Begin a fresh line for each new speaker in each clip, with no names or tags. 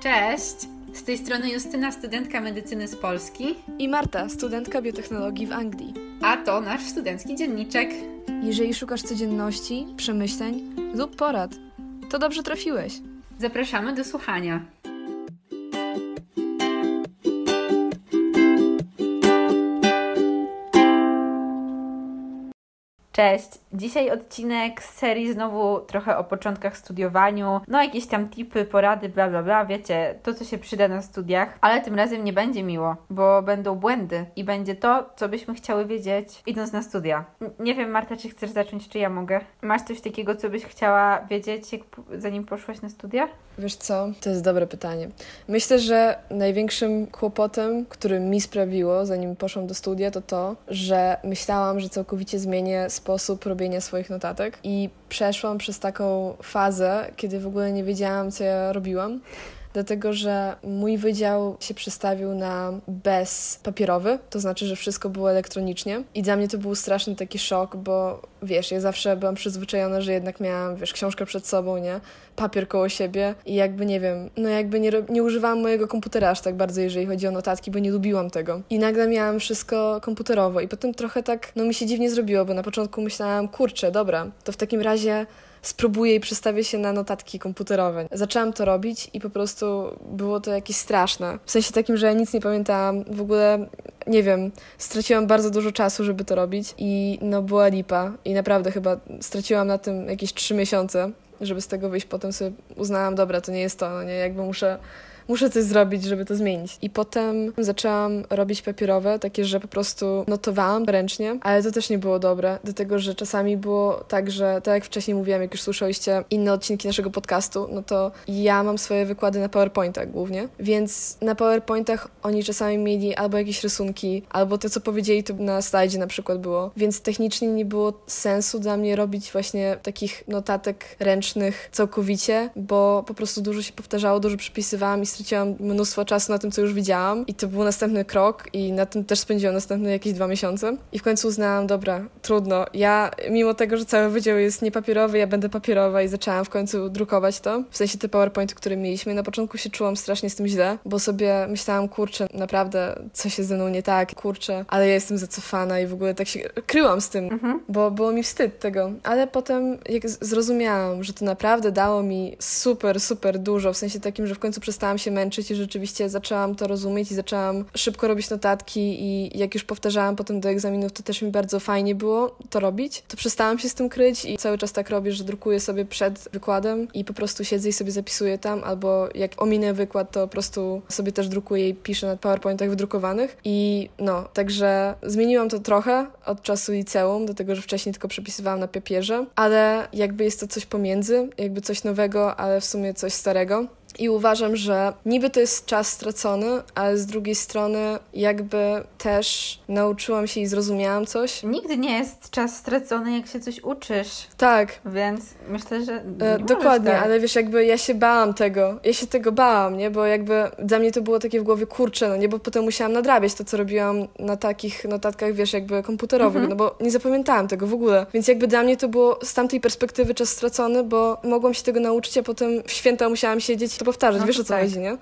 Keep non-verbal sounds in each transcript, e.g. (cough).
Cześć! Z tej strony Justyna, studentka medycyny z Polski.
I Marta, studentka biotechnologii w Anglii.
A to nasz studencki dzienniczek.
Jeżeli szukasz codzienności, przemyśleń lub porad, to dobrze trafiłeś.
Zapraszamy do słuchania. Cześć! Dzisiaj odcinek z serii znowu trochę o początkach studiowaniu, no jakieś tam tipy, porady, bla bla bla, wiecie, to co się przyda na studiach, ale tym razem nie będzie miło, bo będą błędy i będzie to, co byśmy chciały wiedzieć idąc na studia. N- nie wiem Marta, czy chcesz zacząć, czy ja mogę? Masz coś takiego, co byś chciała wiedzieć, jak, zanim poszłaś na studia?
Wiesz co? To jest dobre pytanie. Myślę, że największym kłopotem, który mi sprawiło, zanim poszłam do studia, to to, że myślałam, że całkowicie zmienię sposób robienia swoich notatek i przeszłam przez taką fazę, kiedy w ogóle nie wiedziałam, co ja robiłam. Dlatego, że mój wydział się przestawił na bezpapierowy, to znaczy, że wszystko było elektronicznie. I dla mnie to był straszny taki szok, bo wiesz, ja zawsze byłam przyzwyczajona, że jednak miałam, wiesz, książkę przed sobą, nie? Papier koło siebie i jakby, nie wiem, no jakby nie, nie używałam mojego komputera aż tak bardzo, jeżeli chodzi o notatki, bo nie lubiłam tego. I nagle miałam wszystko komputerowo i potem trochę tak, no mi się dziwnie zrobiło, bo na początku myślałam, kurczę, dobra, to w takim razie spróbuję i przestawię się na notatki komputerowe. Zaczęłam to robić i po prostu było to jakieś straszne. W sensie takim, że ja nic nie pamiętałam. W ogóle, nie wiem, straciłam bardzo dużo czasu, żeby to robić i no była lipa. I naprawdę chyba straciłam na tym jakieś trzy miesiące, żeby z tego wyjść. Potem sobie uznałam, dobra, to nie jest to, no nie, jakby muszę muszę coś zrobić, żeby to zmienić. I potem zaczęłam robić papierowe, takie, że po prostu notowałam ręcznie, ale to też nie było dobre, dlatego, że czasami było tak, że tak jak wcześniej mówiłam, jak już słyszeliście inne odcinki naszego podcastu, no to ja mam swoje wykłady na PowerPointach głównie, więc na PowerPointach oni czasami mieli albo jakieś rysunki, albo to, co powiedzieli, to na slajdzie na przykład było, więc technicznie nie było sensu dla mnie robić właśnie takich notatek ręcznych całkowicie, bo po prostu dużo się powtarzało, dużo przypisywałam i straciłam mnóstwo czasu na tym, co już widziałam i to był następny krok i na tym też spędziłam następne jakieś dwa miesiące. I w końcu uznałam, dobra, trudno, ja mimo tego, że cały wydział jest niepapierowy, ja będę papierowa i zaczęłam w końcu drukować to, w sensie te PowerPointy, które mieliśmy. Na początku się czułam strasznie z tym źle, bo sobie myślałam, kurczę, naprawdę coś jest ze mną nie tak, kurczę, ale ja jestem zacofana i w ogóle tak się kryłam z tym, bo było mi wstyd tego, ale potem jak zrozumiałam, że to naprawdę dało mi super, super dużo, w sensie takim, że w końcu przestałam się męczyć i rzeczywiście zaczęłam to rozumieć i zaczęłam szybko robić notatki i jak już powtarzałam potem do egzaminów, to też mi bardzo fajnie było to robić, to przestałam się z tym kryć i cały czas tak robię, że drukuję sobie przed wykładem i po prostu siedzę i sobie zapisuję tam, albo jak ominę wykład, to po prostu sobie też drukuję i piszę na PowerPointach wydrukowanych i no, także zmieniłam to trochę od czasu liceum, do tego, że wcześniej tylko przepisywałam na papierze, ale jakby jest to coś pomiędzy, jakby coś nowego, ale w sumie coś starego. I uważam, że niby to jest czas stracony, ale z drugiej strony jakby też nauczyłam się i zrozumiałam coś.
Nigdy nie jest czas stracony, jak się coś uczysz,
Tak,
więc myślę, że. nie
E, dokładnie,
tak.
ale wiesz, jakby ja się bałam tego. Ja się tego bałam, nie? Bo jakby dla mnie to było takie w głowie kurcze, no nie? Bo potem musiałam nadrabiać to, co robiłam na takich notatkach, wiesz, jakby komputerowych,
Mhm.
no bo nie zapamiętałam tego w ogóle. Więc jakby dla mnie to było z tamtej perspektywy czas stracony, bo mogłam się tego nauczyć, a potem w święta musiałam siedzieć to powtarzać.
No
wiesz, o co
tak.
chodzi, nie?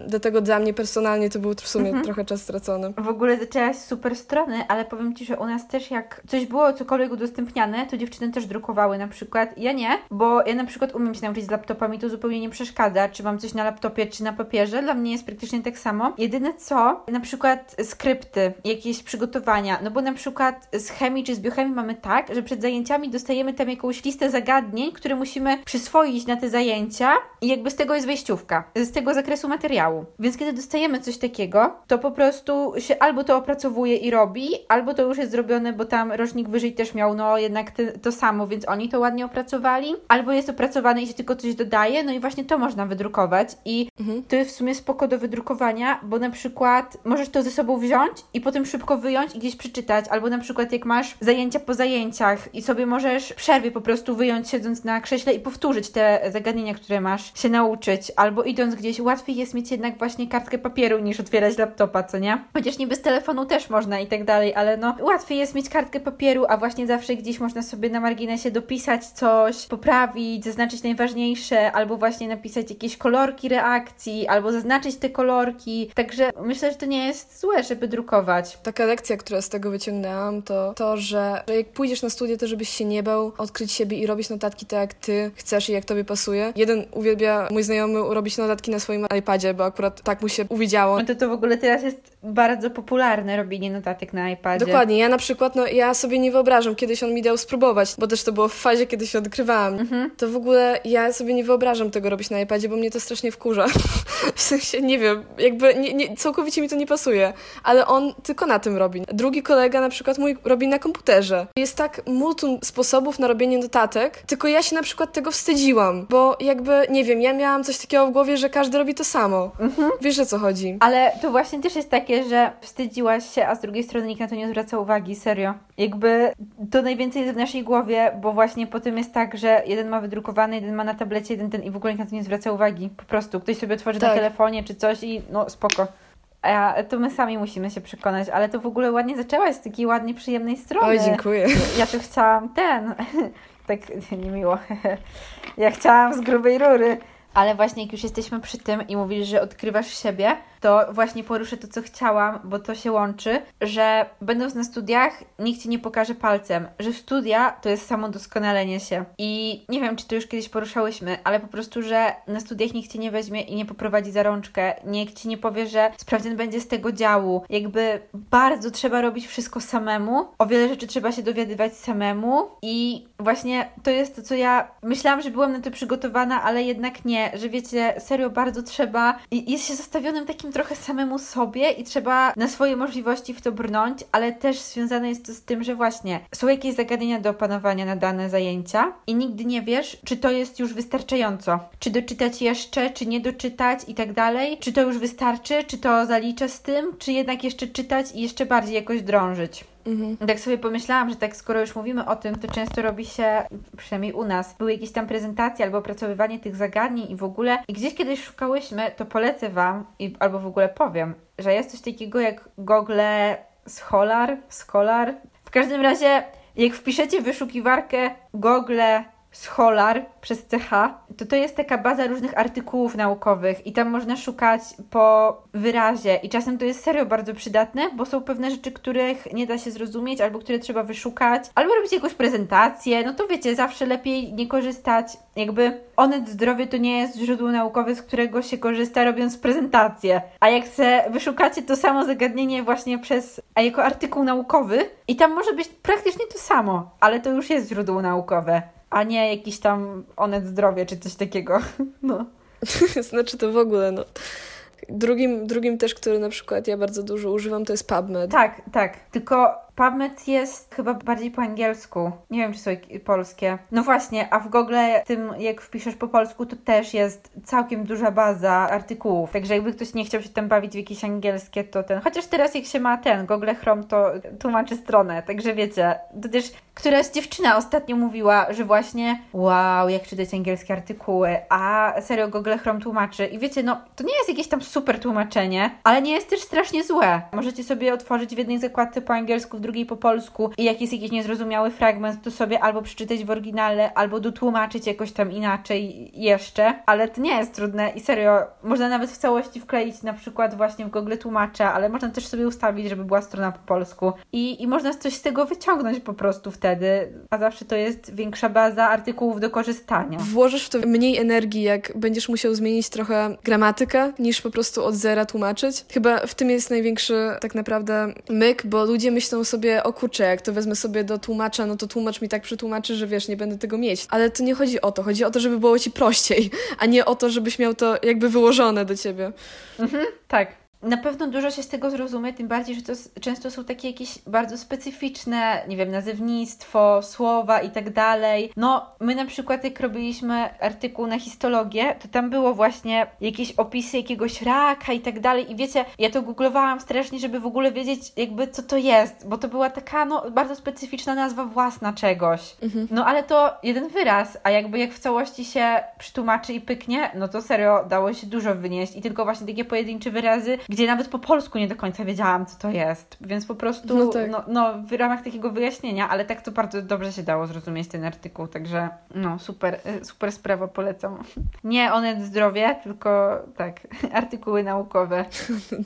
Dlatego dla mnie personalnie to był w sumie
Mhm.
trochę czas stracony.
W ogóle zaczęłaś z super strony, ale powiem Ci, że u nas też jak coś było cokolwiek udostępniane, to dziewczyny też drukowały na przykład. Ja nie, bo ja na przykład umiem się nauczyć z laptopa, mi to zupełnie nie przeszkadza, czy mam coś na laptopie, czy na papierze. Dla mnie jest praktycznie tak samo. Jedyne co, na przykład skrypty, jakieś przygotowania, no bo na przykład z chemii czy z biochemii mamy tak, że przed zajęciami dostajemy tam jakąś listę zagadnień, które musimy przyswoić na te zajęcia i jakby z tego jest wejściówka, z tego zakresu materiału. Więc kiedy dostajemy coś takiego, to po prostu się albo to opracowuje i robi, albo to już jest zrobione, bo tam rocznik wyżej też miał no jednak te, to samo, więc oni to ładnie opracowali, albo jest opracowane i się tylko coś dodaje, no i właśnie to można wydrukować. I
Mhm.
to jest w sumie spoko do wydrukowania, bo na przykład możesz to ze sobą wziąć i potem szybko wyjąć i gdzieś przeczytać, albo na przykład jak masz zajęcia po zajęciach i sobie możesz w przerwie po prostu wyjąć siedząc na krześle i powtórzyć te zagadnienia, które masz się nauczyć, albo idąc gdzieś, łatwiej jest mieć jednak właśnie kartkę papieru niż otwierać laptopa, co nie? Chociaż niby z telefonu też można i tak dalej, ale no łatwiej jest mieć kartkę papieru, a właśnie zawsze gdzieś można sobie na marginesie dopisać coś, poprawić, zaznaczyć najważniejsze, albo właśnie napisać jakieś kolorki reakcji, albo zaznaczyć te kolorki. Także myślę, że to nie jest złe, żeby drukować.
Taka lekcja, która z tego wyciągnęłam, to to, że, że jak pójdziesz na studia, to żebyś się nie bał odkryć siebie i robić notatki tak, jak ty chcesz i jak tobie pasuje. Jeden uwielbia, mój znajomy, robić notatki na swoim iPadzie, bo akurat tak mu się uwidziało.
No to to w ogóle teraz jest bardzo popularne robienie notatek na iPadzie.
Dokładnie. Ja na przykład, no ja sobie nie wyobrażam, kiedyś on mi dał spróbować, bo też to było w fazie, kiedy się odkrywałam.
Mhm.
To w ogóle ja sobie nie wyobrażam tego robić na iPadzie, bo mnie to strasznie wkurza. (laughs) w sensie, nie wiem, jakby nie, nie, całkowicie mi to nie pasuje, ale on tylko na tym robi. Drugi kolega na przykład mój robi na komputerze. Jest tak multum sposobów na robienie notatek, tylko ja się na przykład tego wstydziłam, bo jakby, nie wiem, ja miałam coś takiego w głowie, że każdy robi to samo.
Mhm.
Wiesz o co chodzi.
Ale to właśnie też jest takie, że wstydziłaś się, a z drugiej strony nikt na to nie zwraca uwagi, serio. Jakby to najwięcej jest w naszej głowie, bo właśnie potem jest tak, że jeden ma wydrukowany, jeden ma na tablecie, jeden ten i w ogóle nikt na to nie zwraca uwagi. Po prostu ktoś sobie otworzy na
Tak.
telefonie czy coś i no spoko. A to my sami musimy się przekonać, ale to w ogóle ładnie zaczęłaś z takiej ładnej, przyjemnej strony.
Oj, dziękuję.
Ja tu chciałam ten, (laughs) tak niemiło, (laughs) ja chciałam z grubej rury. Ale właśnie jak już jesteśmy przy tym i mówisz, że odkrywasz siebie, to właśnie poruszę to, co chciałam, bo to się łączy, że będąc na studiach, nikt Ci nie pokaże palcem, że studia to jest samo doskonalenie się. I nie wiem, czy to już kiedyś poruszałyśmy, ale po prostu, że na studiach nikt Cię nie weźmie i nie poprowadzi za rączkę, nikt Ci nie powie, że sprawdzian będzie z tego działu. Jakby bardzo trzeba robić wszystko samemu, o wiele rzeczy trzeba się dowiadywać samemu i właśnie to jest to, co ja myślałam, że byłam na to przygotowana, ale jednak nie, że wiecie, serio bardzo trzeba jest się zostawionym takim trochę samemu sobie i trzeba na swoje możliwości w to brnąć, ale też związane jest to z tym, że właśnie są jakieś zagadnienia do opanowania na dane zajęcia i nigdy nie wiesz, czy to jest już wystarczająco. Czy doczytać jeszcze, czy nie doczytać i tak dalej. Czy to już wystarczy, czy to zaliczę z tym, czy jednak jeszcze czytać i jeszcze bardziej jakoś drążyć.
Mhm.
Tak sobie pomyślałam, że tak skoro już mówimy o tym, to często robi się, przynajmniej u nas, były jakieś tam prezentacje albo opracowywanie tych zagadnień i w ogóle. I gdzieś kiedyś szukałyśmy, to polecę Wam, i, albo w ogóle powiem, że jest coś takiego jak Google Scholar, Scholar. W każdym razie, jak wpiszecie wyszukiwarkę Google Scholar przez CH, to to jest taka baza różnych artykułów naukowych i tam można szukać po wyrazie. I czasem to jest serio bardzo przydatne, bo są pewne rzeczy, których nie da się zrozumieć albo które trzeba wyszukać, albo robić jakąś prezentację, no to wiecie, zawsze lepiej nie korzystać, jakby Onet Zdrowie to nie jest źródło naukowe, z którego się korzysta robiąc prezentację, a jak se wyszukacie to samo zagadnienie właśnie przez, a jako artykuł naukowy i tam może być praktycznie to samo, ale to już jest źródło naukowe a nie jakiś tam onet zdrowie czy coś takiego. (laughs) No. (laughs)
znaczy to w ogóle, no. Drugim, drugim też, który na przykład ja bardzo dużo używam, to jest PubMed.
Tak, tak. Tylko PubMed jest chyba bardziej po angielsku. Nie wiem, czy są polskie. No właśnie, a w Google tym, jak wpiszesz po polsku, to też jest całkiem duża baza artykułów. Także jakby ktoś nie chciał się tam bawić w jakieś angielskie, to ten. Chociaż teraz jak się ma ten Google Chrome, to tłumaczy stronę. Także wiecie, to też któraś dziewczyna ostatnio mówiła, że właśnie wow, jak czytać angielskie artykuły, a serio Google Chrome tłumaczy. I wiecie, no to nie jest jakieś tam super tłumaczenie, ale nie jest też strasznie złe. Możecie sobie otworzyć w jednej zakładce po angielsku, w drugiej po polsku i jak jest jakiś niezrozumiały fragment, to sobie albo przeczytać w oryginale, albo dotłumaczyć jakoś tam inaczej jeszcze, ale to nie jest trudne i serio, można nawet w całości wkleić na przykład właśnie w Google tłumacza, ale można też sobie ustawić, żeby była strona po polsku i, i można coś z tego wyciągnąć po prostu wtedy, a zawsze to jest większa baza artykułów do korzystania.
Włożysz w to mniej energii, jak będziesz musiał zmienić trochę gramatykę, niż po prostu od zera tłumaczyć. Chyba w tym jest największy tak naprawdę myk, bo ludzie myślą sobie, o kurczę, jak to wezmę sobie do tłumacza, no to tłumacz mi tak przetłumaczy, że wiesz, nie będę tego mieć. Ale to nie chodzi o to. Chodzi o to, żeby było ci prościej, a nie o to, żebyś miał to jakby wyłożone do ciebie.
Tak. Na pewno dużo się z tego zrozumie, tym bardziej, że to często są takie jakieś bardzo specyficzne, nie wiem, nazewnictwo, słowa i tak dalej. No, my na przykład jak robiliśmy artykuł na histologię, to tam było właśnie jakieś opisy jakiegoś raka i tak dalej i wiecie, ja to googlowałam strasznie, żeby w ogóle wiedzieć jakby co to jest, bo to była taka no bardzo specyficzna nazwa własna czegoś. Mhm. No ale to jeden wyraz, a jakby jak w całości się przytłumaczy i pyknie, no to serio dało się dużo wynieść i tylko właśnie takie pojedyncze wyrazy, gdzie nawet po polsku nie do końca wiedziałam, co to jest. Więc po prostu, no, tak. no, no, w ramach takiego wyjaśnienia, ale tak to bardzo dobrze się dało zrozumieć ten artykuł, także no super, y, super sprawa, polecam. Nie Onet Zdrowie, tylko tak, (laughs) artykuły naukowe.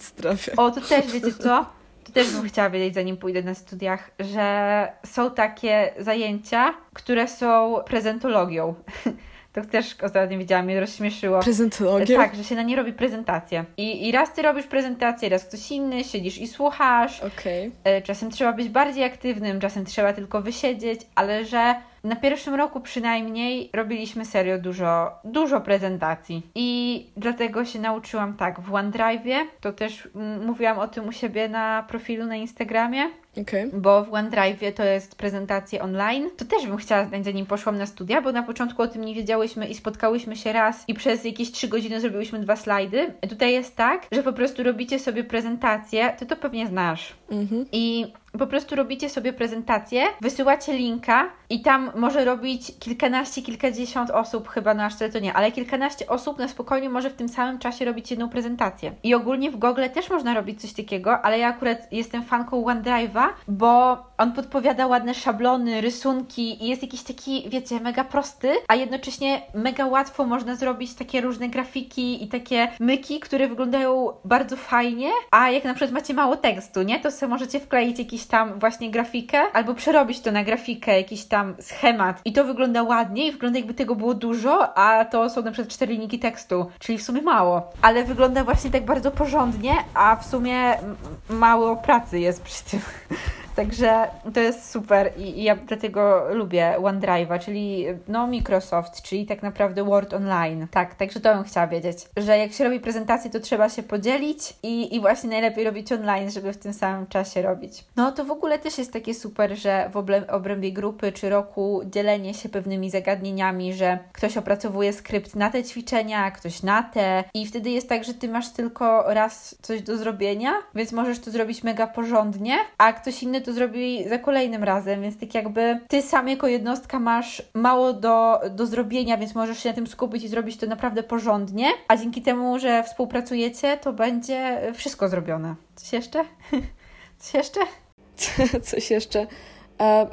Zdrowie.
O, to też wiecie co? To też bym chciała wiedzieć, zanim pójdę na studiach, że są takie zajęcia, które są prezentologią. (laughs) To też ostatnio widziałam, mnie rozśmieszyło.
Prezentologię?
Tak, że się na nie robi prezentację. I, I raz ty robisz prezentację, raz ktoś inny, siedzisz i słuchasz.
Okay.
E, czasem trzeba być bardziej aktywnym, czasem trzeba tylko wysiedzieć, ale że na pierwszym roku przynajmniej robiliśmy serio dużo, dużo prezentacji i dlatego się nauczyłam tak w OneDrive'ie, to też mówiłam o tym u siebie na profilu na Instagramie,
Okay.
Bo w OneDrive to jest prezentacje online. To też bym chciała znać, zanim poszłam na studia, bo na początku o tym nie wiedziałyśmy i spotkałyśmy się raz i przez jakieś trzy godziny zrobiłyśmy dwa slajdy. Tutaj jest tak, że po prostu robicie sobie prezentację, ty to pewnie znasz. Mm -hmm. I po prostu robicie sobie prezentację, wysyłacie linka i tam może robić kilkanaście, kilkadziesiąt osób, chyba na to nie, ale kilkanaście osób na spokojnie może w tym samym czasie robić jedną prezentację. I ogólnie w Google też można robić coś takiego, ale ja akurat jestem fanką OneDrive'a, bo on podpowiada ładne szablony, rysunki i jest jakiś taki, wiecie, mega prosty, a jednocześnie mega łatwo można zrobić takie różne grafiki i takie myki, które wyglądają bardzo fajnie, a jak na przykład macie mało tekstu, nie, to sobie możecie wkleić jakiś tam właśnie grafikę albo przerobić to na grafikę, jakiś tam schemat i to wygląda ładnie i wygląda jakby tego było dużo, a to są na przykład cztery linki tekstu, czyli w sumie mało, ale wygląda właśnie tak bardzo porządnie, a w sumie mało pracy jest przy tym. (laughs) Także to jest super i, ja dlatego lubię OneDrive'a, czyli no Microsoft, czyli tak naprawdę Word Online. Tak, także to bym chciała wiedzieć, że jak się robi prezentację, to trzeba się podzielić i, i właśnie najlepiej robić online, żeby w tym samym czasie robić. No to w ogóle też jest takie super, że w obrębie grupy czy roku dzielenie się pewnymi zagadnieniami, że ktoś opracowuje skrypt na te ćwiczenia, ktoś na te i wtedy jest tak, że ty masz tylko raz coś do zrobienia, więc możesz to zrobić mega porządnie, a ktoś inny to zrobi za kolejnym razem, więc tak jakby ty sam jako jednostka masz mało do, do zrobienia, więc możesz się na tym skupić i zrobić to naprawdę porządnie, a dzięki temu, że współpracujecie, to będzie wszystko zrobione. Coś jeszcze? (laughs) Coś jeszcze? (laughs)
Coś jeszcze.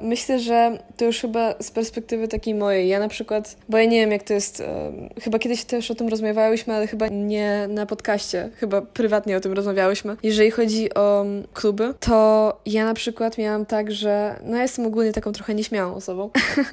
Myślę, że to już chyba z perspektywy takiej mojej. Ja na przykład, bo ja nie wiem jak to jest, chyba kiedyś też o tym rozmawiałyśmy, ale chyba nie na podcaście, chyba prywatnie o tym rozmawiałyśmy. Jeżeli chodzi o kluby, to ja na przykład miałam tak, że no ja jestem ogólnie taką trochę nieśmiałą osobą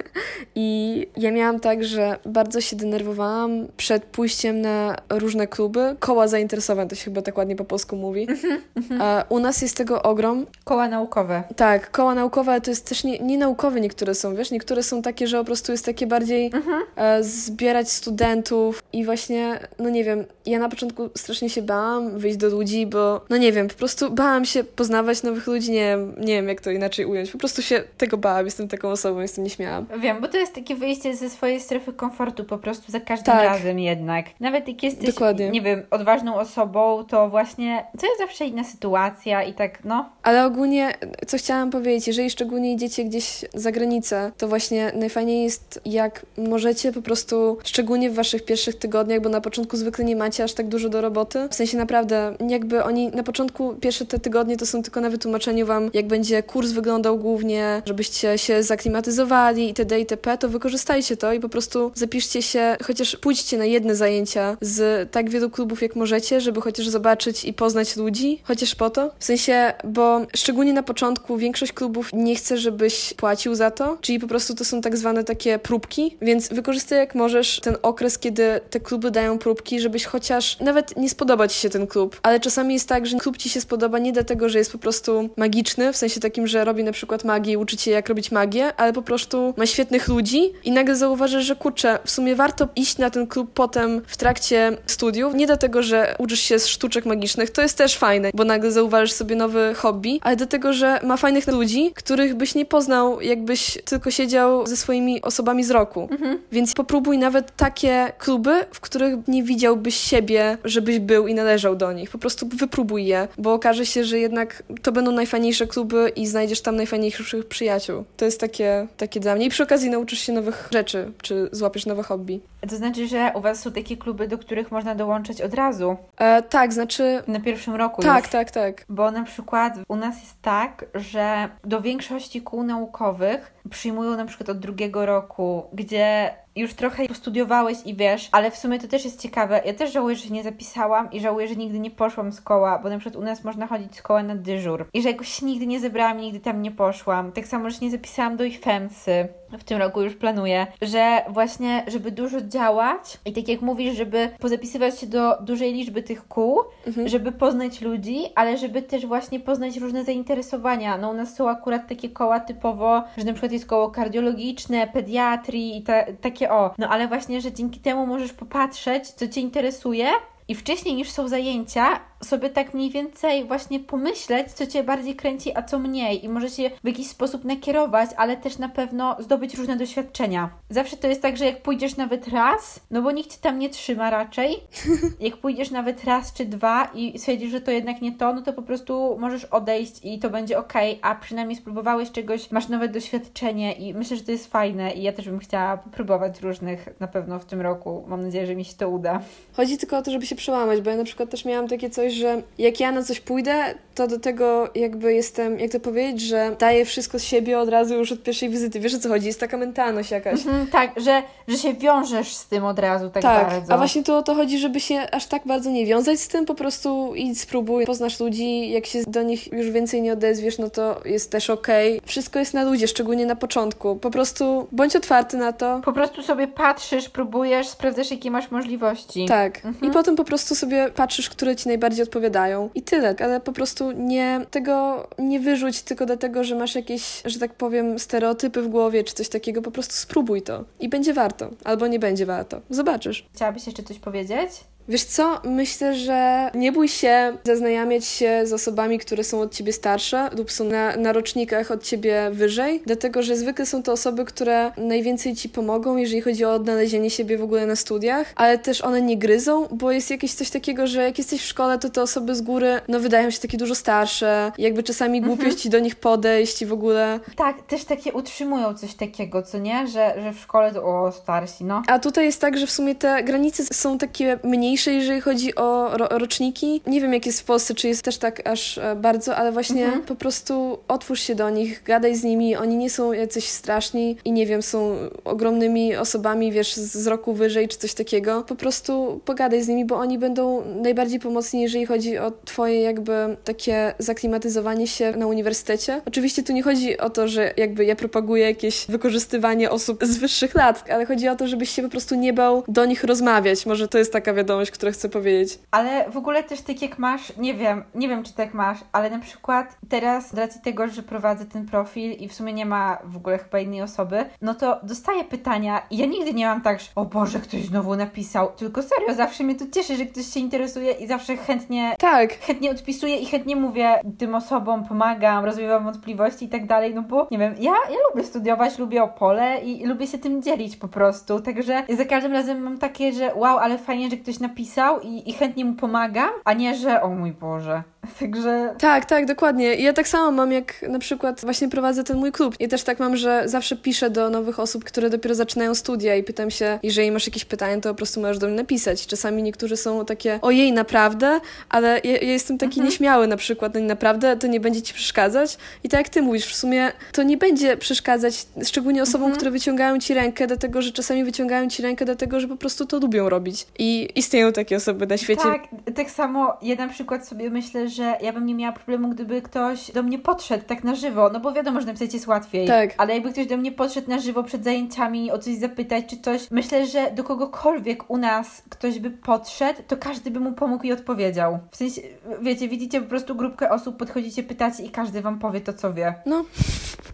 (laughs) i ja miałam tak, że bardzo się denerwowałam przed pójściem na różne kluby. Koła zainteresowań, to się chyba tak ładnie po polsku mówi. Mhm, mhm. U nas jest tego ogrom.
Koła naukowe.
Tak, koła naukowe, to jest też nie, nie naukowe niektóre są, wiesz, niektóre są takie, że po prostu jest takie bardziej mhm. e, zbierać studentów i właśnie, no nie wiem, ja na początku strasznie się bałam wyjść do ludzi, bo, no nie wiem, po prostu bałam się poznawać nowych ludzi, nie wiem, nie wiem jak to inaczej ująć, po prostu się tego bałam, jestem taką osobą, jestem nieśmiała.
Wiem, bo to jest takie wyjście ze swojej strefy komfortu po prostu za każdym tak. razem jednak. Nawet jak jesteś, Dokładnie. nie wiem, odważną osobą, to właśnie to jest zawsze inna sytuacja i tak, no.
Ale ogólnie, co chciałam powiedzieć, jeżeli szczególnie idziecie gdzieś za granicę, to właśnie najfajniej jest, jak możecie po prostu, szczególnie w waszych pierwszych tygodniach, bo na początku zwykle nie macie aż tak dużo do roboty. W sensie naprawdę, jakby oni na początku, pierwsze te tygodnie to są tylko na wytłumaczeniu wam, jak będzie kurs wyglądał głównie, żebyście się zaklimatyzowali itd. itp., to wykorzystajcie to i po prostu zapiszcie się, chociaż pójdźcie na jedne zajęcia z tak wielu klubów, jak możecie, żeby chociaż zobaczyć i poznać ludzi, chociaż po to. W sensie, bo szczególnie na początku większość klubów nie chce żebyś płacił za to, czyli po prostu to są tak zwane takie próbki, więc wykorzystaj jak możesz ten okres, kiedy te kluby dają próbki, żebyś chociaż nawet nie spodobać ci się ten klub, ale czasami jest tak, że klub ci się spodoba nie dlatego, że jest po prostu magiczny, w sensie takim, że robi na przykład magię uczy cię jak robić magię, ale po prostu ma świetnych ludzi i nagle zauważysz, że kurczę, w sumie warto iść na ten klub potem w trakcie studiów, nie dlatego, że uczysz się z sztuczek magicznych, to jest też fajne, bo nagle zauważysz sobie nowy hobby, ale dlatego, że ma fajnych ludzi, których byś nie poznał, jakbyś tylko siedział ze swoimi osobami z roku. Mhm. Więc popróbuj nawet takie kluby, w których nie widziałbyś siebie, żebyś był i należał do nich. Po prostu wypróbuj je, bo okaże się, że jednak to będą najfajniejsze kluby i znajdziesz tam najfajniejszych przyjaciół. To jest takie, takie dla mnie. I przy okazji nauczysz się nowych rzeczy, czy złapiesz nowe hobby.
To znaczy, że u Was są takie kluby, do których można dołączyć od razu?
E, tak, znaczy...
Na pierwszym roku
Tak,
już.
tak, tak.
Bo na przykład u nas jest tak, że do większości kół naukowych przyjmują na przykład od drugiego roku, gdzie już trochę postudiowałeś i wiesz, ale w sumie to też jest ciekawe. Ja też żałuję, że się nie zapisałam i żałuję, że nigdy nie poszłam z koła, bo na przykład u nas można chodzić z koła na dyżur. I że jakoś nigdy nie zebrałam nigdy tam nie poszłam. Tak samo, że się nie zapisałam do IFEMSy. W tym roku już planuję, że właśnie, żeby dużo działać i tak jak mówisz, żeby pozapisywać się do dużej liczby tych kół, mhm. żeby poznać ludzi, ale żeby też właśnie poznać różne zainteresowania. No u nas są akurat takie koła typowo, że na przykład jest koło kardiologiczne, pediatrii i ta, takie o. No ale właśnie, że dzięki temu możesz popatrzeć, co Cię interesuje i wcześniej niż są zajęcia, sobie tak mniej więcej właśnie pomyśleć, co Cię bardziej kręci, a co mniej i może się w jakiś sposób nakierować, ale też na pewno zdobyć różne doświadczenia. Zawsze to jest tak, że jak pójdziesz nawet raz, no bo nikt Cię tam nie trzyma raczej, (laughs) jak pójdziesz nawet raz czy dwa i stwierdzisz, że to jednak nie to, no to po prostu możesz odejść i to będzie ok, a przynajmniej spróbowałeś czegoś, masz nowe doświadczenie i myślę, że to jest fajne i ja też bym chciała próbować różnych na pewno w tym roku. Mam nadzieję, że mi się to uda.
Chodzi tylko o to, żeby się przełamać, bo ja na przykład też miałam takie coś, że jak ja na coś pójdę, to do tego jakby jestem, jak to powiedzieć, że daję wszystko z siebie od razu już od pierwszej wizyty. Wiesz o co chodzi? Jest taka mentalność jakaś. Mhm,
tak, że, że się wiążesz z tym od razu tak, tak bardzo.
a właśnie tu o to chodzi, żeby się aż tak bardzo nie wiązać z tym, po prostu idź, spróbuj, poznasz ludzi, jak się do nich już więcej nie odezwiesz, no to jest też okej. Okay. Wszystko jest na ludzie, szczególnie na początku. Po prostu bądź otwarty na to.
Po prostu sobie patrzysz, próbujesz, sprawdzasz, jakie masz możliwości.
Tak. Mhm. I potem po prostu sobie patrzysz, które ci najbardziej odpowiadają. I tyle, ale po prostu nie tego nie wyrzuć tylko dlatego, że masz jakieś, że tak powiem, stereotypy w głowie czy coś takiego. Po prostu spróbuj to i będzie warto, albo nie będzie warto. Zobaczysz.
Chciałabyś jeszcze coś powiedzieć?
Wiesz co, myślę, że nie bój się zaznajamiać się z osobami, które są od ciebie starsze lub są na, na rocznikach od ciebie wyżej, dlatego że zwykle są to osoby, które najwięcej ci pomogą, jeżeli chodzi o odnalezienie siebie w ogóle na studiach, ale też one nie gryzą, bo jest jakieś coś takiego, że jak jesteś w szkole, to te osoby z góry, no wydają się takie dużo starsze, jakby czasami głupio mhm. ci do nich podejść i w ogóle.
Tak, też takie utrzymują coś takiego, co nie? Że, że w szkole to o starsi, no.
A tutaj jest tak, że w sumie te granice są takie mniejsze mniejsze, jeżeli chodzi o ro roczniki. Nie wiem, jak jest w Polsce, czy jest też tak aż e, bardzo, ale właśnie mhm. po prostu otwórz się do nich, gadaj z nimi. Oni nie są jacyś straszni i nie wiem, są ogromnymi osobami, wiesz, z roku wyżej czy coś takiego. Po prostu pogadaj z nimi, bo oni będą najbardziej pomocni, jeżeli chodzi o Twoje jakby takie zaklimatyzowanie się na uniwersytecie. Oczywiście tu nie chodzi o to, że jakby ja propaguję jakieś wykorzystywanie osób z wyższych lat, ale chodzi o to, żebyś się po prostu nie bał do nich rozmawiać. Może to jest taka wiadomość, coś, które chcę powiedzieć.
Ale w ogóle też tak jak masz, nie wiem, nie wiem czy tak masz, ale na przykład teraz z racji tego, że prowadzę ten profil i w sumie nie ma w ogóle chyba innej osoby, no to dostaję pytania i ja nigdy nie mam tak, że o Boże, ktoś znowu napisał, tylko serio, zawsze mnie to cieszy, że ktoś się interesuje i zawsze chętnie
tak.
chętnie odpisuję i chętnie mówię tym osobom, pomagam, rozwiewam wątpliwości i tak dalej, no bo nie wiem, ja, ja lubię studiować, lubię Opole i, i lubię się tym dzielić po prostu, także za każdym razem mam takie, że wow, ale fajnie, że ktoś napisał napisał i, i chętnie mu pomagam, a nie, że o mój Boże. (laughs) Także.
Tak, tak, dokładnie. Ja tak samo mam, jak na przykład właśnie prowadzę ten mój klub. I też tak mam, że zawsze piszę do nowych osób, które dopiero zaczynają studia i pytam się, jeżeli masz jakieś pytania, to po prostu możesz do mnie napisać. Czasami niektórzy są takie, ojej, naprawdę, ale ja, ja jestem taki mhm. nieśmiały na przykład, no naprawdę to nie będzie ci przeszkadzać. I tak jak ty mówisz, w sumie to nie będzie przeszkadzać, szczególnie osobom, mhm. które wyciągają ci rękę, dlatego że czasami wyciągają ci rękę, dlatego że po prostu to lubią robić. I istnieją istnieją takie osoby na świecie.
Tak, tak samo ja na przykład sobie myślę, że ja bym nie miała problemu, gdyby ktoś do mnie podszedł tak na żywo, no bo wiadomo, że napisać jest łatwiej.
Tak.
Ale jakby ktoś do mnie podszedł na żywo przed zajęciami, o coś zapytać czy coś, myślę, że do kogokolwiek u nas ktoś by podszedł, to każdy by mu pomógł i odpowiedział. W sensie, wiecie, widzicie po prostu grupkę osób, podchodzicie, pytacie i każdy wam powie to, co wie.
No.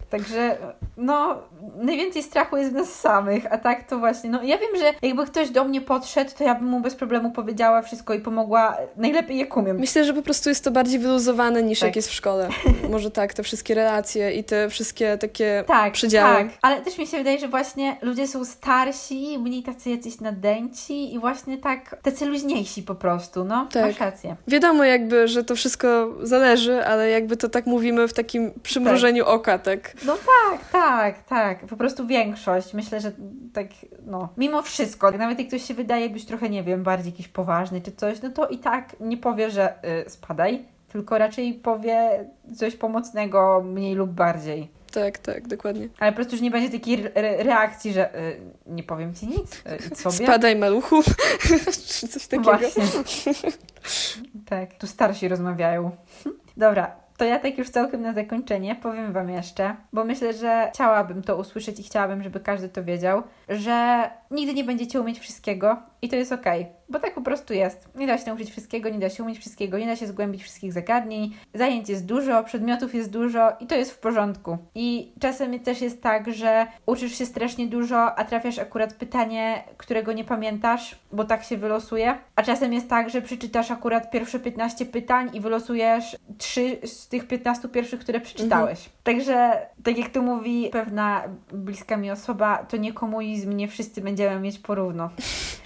Także, no, najwięcej strachu jest w nas samych, a tak to właśnie, no ja wiem, że jakby ktoś do mnie podszedł, to ja bym mu bez problemu powiedziała wszystko i pomogła najlepiej jak umiem.
Myślę, że po prostu jest to bardziej wyluzowane niż
Tak.
jak jest w szkole. (laughs) Może tak, te wszystkie relacje i te wszystkie takie
Tak,
przedziały.
tak, ale też mi się wydaje, że właśnie ludzie są starsi, mniej tacy jacyś nadęci i właśnie tak, tacy luźniejsi po prostu, no,
Tak.
masz rację.
Wiadomo jakby, że to wszystko zależy, ale jakby to tak mówimy w takim przymrużeniu oka, tak.
No tak, tak, tak. Po prostu większość. Myślę, że tak, no. Mimo wszystko, nawet jak ktoś się wydaje być trochę, nie wiem, bardziej jakiś poważny czy coś, no to i tak nie powie, że y, spadaj, tylko raczej powie coś pomocnego mniej lub bardziej.
Tak, tak, dokładnie.
Ale po prostu już nie będzie takiej re- re- reakcji, że y, nie powiem ci nic, y, sobie. (laughs)
Spadaj maluchu, (laughs) czy coś takiego.
Właśnie. (laughs) tak, tu starsi rozmawiają. Dobra, to ja tak już całkiem na zakończenie powiem Wam jeszcze, bo myślę, że chciałabym to usłyszeć i chciałabym, żeby każdy to wiedział, że nigdy nie będziecie umieć wszystkiego i to jest okej, bo tak po prostu jest. Nie da się nauczyć wszystkiego, nie da się umieć wszystkiego, nie da się zgłębić wszystkich zagadnień, zajęć jest dużo, przedmiotów jest dużo i to jest w porządku. I czasem też jest tak, że uczysz się strasznie dużo, a trafiasz akurat pytanie, którego nie pamiętasz, bo tak się wylosuje, a czasem jest tak, że przeczytasz akurat pierwsze 15 pytań i wylosujesz 3 z tych 15 pierwszych, które przeczytałeś. Także, tak jak tu mówi pewna bliska mi osoba, to nie komunizm, nie wszyscy będziemy mieć porówno. (laughs)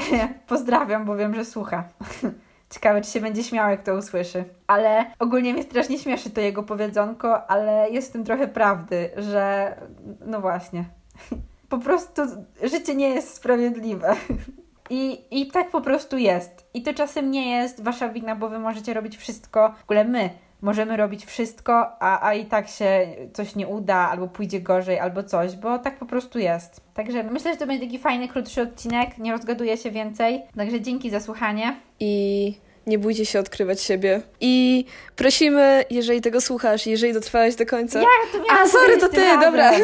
(laughs) Pozdrawiam, bo wiem, że słucha. (laughs) Ciekawe, czy się będzie śmiał, jak to usłyszy. Ale ogólnie mnie strasznie śmieszy to jego powiedzonko, ale jest w tym trochę prawdy, że no właśnie. (laughs) Po prostu życie nie jest sprawiedliwe. I, I tak po prostu jest. I to czasem nie jest wasza wina, bo wy możecie robić wszystko. W ogóle my możemy robić wszystko, a, a i tak się coś nie uda, albo pójdzie gorzej, albo coś, bo tak po prostu jest. Także myślę, że to będzie taki fajny, krótszy odcinek. Nie rozgaduję się więcej. Także dzięki za słuchanie.
I nie bójcie się odkrywać siebie. I prosimy, jeżeli tego słuchasz, jeżeli dotrwałeś do końca.
Ja to miałam
A, sorry, to ty,
razem.
dobra. (laughs)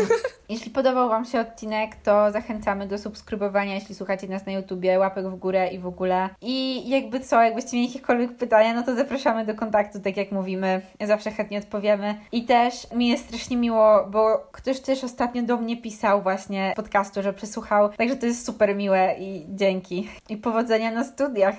Jeśli podobał Wam się odcinek, to zachęcamy do subskrybowania, jeśli słuchacie nas na YouTubie, łapek w górę i w ogóle. I jakby co, jakbyście mieli jakiekolwiek pytania, no to zapraszamy do kontaktu, tak jak mówimy. Zawsze chętnie odpowiemy. I też mi jest strasznie miło, bo ktoś też ostatnio do mnie pisał właśnie podcastu, że przesłuchał. Także to jest super miłe i dzięki. I powodzenia na studiach.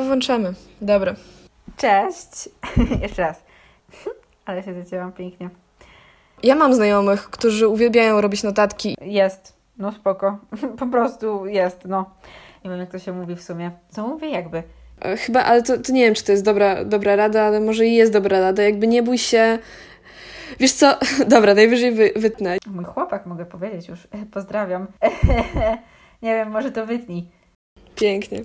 No, włączamy. Dobra.
Cześć! (laughs) Jeszcze raz. (laughs) Ale się zacięłam pięknie.
Ja mam znajomych, którzy uwielbiają robić notatki.
Jest. No spoko. (laughs) Po prostu jest, no. Nie wiem, jak to się mówi w sumie. Co mówię jakby?
E, Chyba, ale to, to nie wiem, czy to jest dobra, dobra rada, ale może i jest dobra rada. Jakby nie bój się. Wiesz co? Dobra, najwyżej wy, wytnę.
Mój chłopak, mogę powiedzieć już. Pozdrawiam. Nie wiem, może to wytnij.
Pięknie.